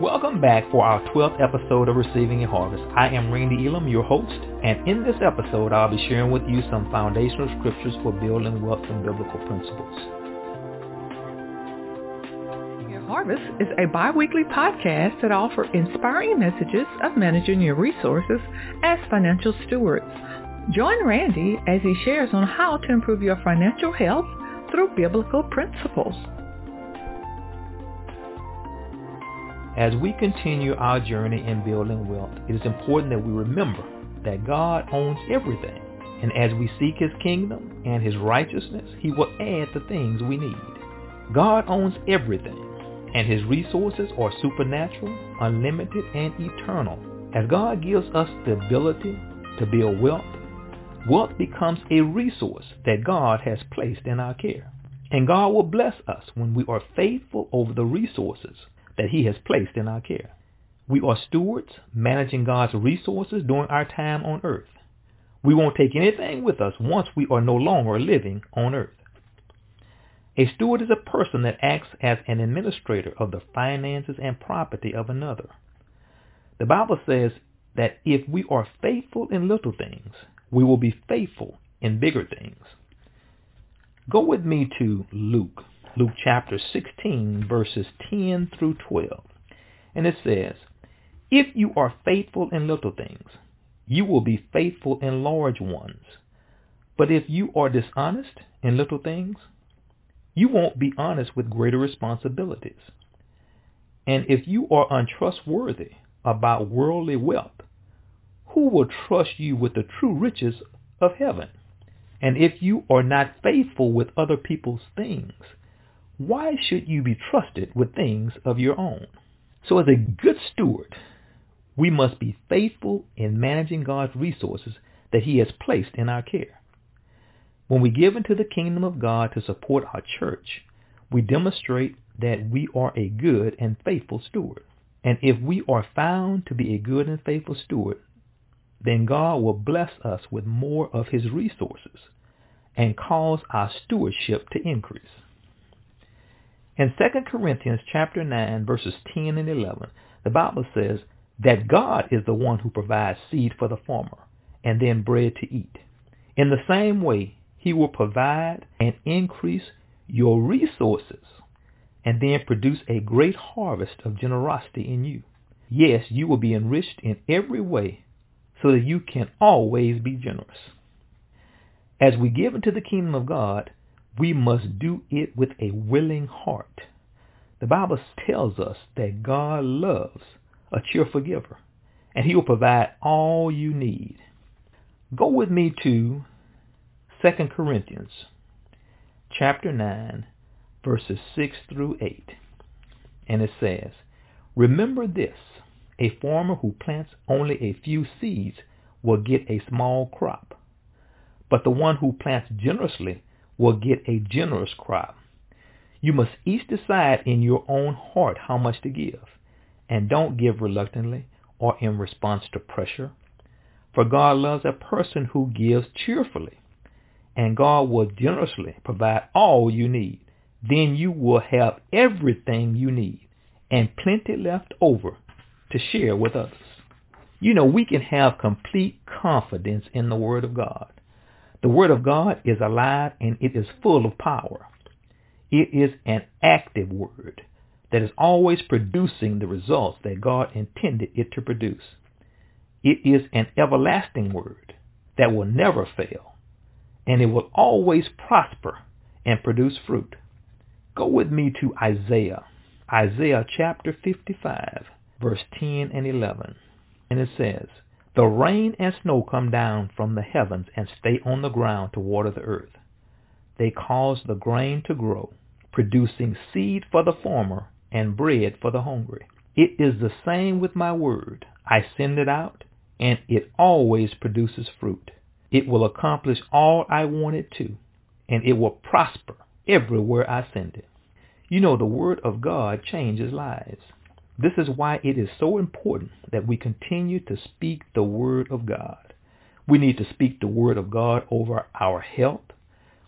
Welcome back for our 12th episode of Receiving a Harvest. I am Randy Elam, your host, and in this episode I'll be sharing with you some foundational scriptures for building wealth from biblical principles. Your Harvest is a bi-weekly podcast that offers inspiring messages of managing your resources as financial stewards. Join Randy as he shares on how to improve your financial health through biblical principles. As we continue our journey in building wealth, it is important that we remember that God owns everything. And as we seek his kingdom and his righteousness, he will add the things we need. God owns everything, and his resources are supernatural, unlimited, and eternal. As God gives us the ability to build wealth, wealth becomes a resource that God has placed in our care. And God will bless us when we are faithful over the resources that he has placed in our care. We are stewards managing God's resources during our time on earth. We won't take anything with us once we are no longer living on earth. A steward is a person that acts as an administrator of the finances and property of another. The Bible says that if we are faithful in little things, we will be faithful in bigger things. Go with me to Luke Luke chapter 16, verses 10 through 12. And it says, If you are faithful in little things, you will be faithful in large ones. But if you are dishonest in little things, you won't be honest with greater responsibilities. And if you are untrustworthy about worldly wealth, who will trust you with the true riches of heaven? And if you are not faithful with other people's things, why should you be trusted with things of your own? So as a good steward, we must be faithful in managing God's resources that he has placed in our care. When we give into the kingdom of God to support our church, we demonstrate that we are a good and faithful steward. And if we are found to be a good and faithful steward, then God will bless us with more of his resources and cause our stewardship to increase. In 2 Corinthians chapter 9 verses 10 and 11, the Bible says that God is the one who provides seed for the farmer and then bread to eat. In the same way, he will provide and increase your resources and then produce a great harvest of generosity in you. Yes, you will be enriched in every way so that you can always be generous. As we give into the kingdom of God, we must do it with a willing heart. The Bible tells us that God loves a cheerful giver, and he will provide all you need. Go with me to 2 Corinthians chapter 9, verses 6 through 8. And it says, Remember this, a farmer who plants only a few seeds will get a small crop, but the one who plants generously will get a generous crop. You must each decide in your own heart how much to give, and don't give reluctantly or in response to pressure. For God loves a person who gives cheerfully, and God will generously provide all you need. Then you will have everything you need and plenty left over to share with others. You know, we can have complete confidence in the Word of God. The Word of God is alive and it is full of power. It is an active Word that is always producing the results that God intended it to produce. It is an everlasting Word that will never fail, and it will always prosper and produce fruit. Go with me to Isaiah, Isaiah chapter 55, verse 10 and 11. And it says, the rain and snow come down from the heavens and stay on the ground to water the earth. They cause the grain to grow, producing seed for the farmer and bread for the hungry. It is the same with my word. I send it out, and it always produces fruit. It will accomplish all I want it to, and it will prosper everywhere I send it. You know, the word of God changes lives. This is why it is so important that we continue to speak the word of God. We need to speak the word of God over our health.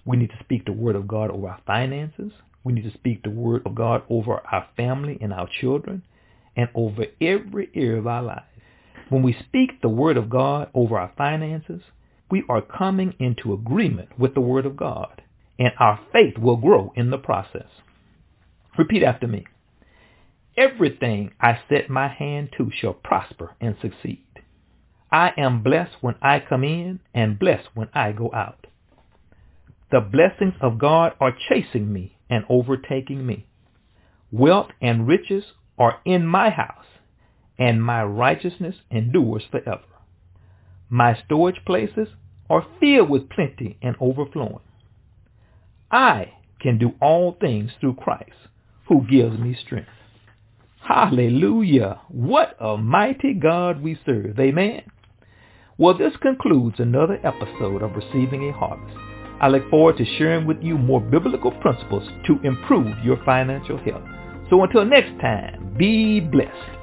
We need to speak the word of God over our finances. We need to speak the word of God over our family and our children. and over every area of our lives. When we speak the word of God over our finances, we are coming into agreement with the word of God, and our faith will grow in the process. Repeat after me. Everything I set my hand to shall prosper and succeed. I am blessed when I come in and blessed when I go out. The blessings of God are chasing me and overtaking me. Wealth and riches are in my house, and my righteousness endures forever. My storage places are filled with plenty and overflowing. I can do all things through Christ who gives me strength. Hallelujah. What a mighty God we serve. Amen. Well, this concludes another episode of Receiving a Harvest. I look forward to sharing with you more biblical principles to improve your financial health. So until next time, be blessed.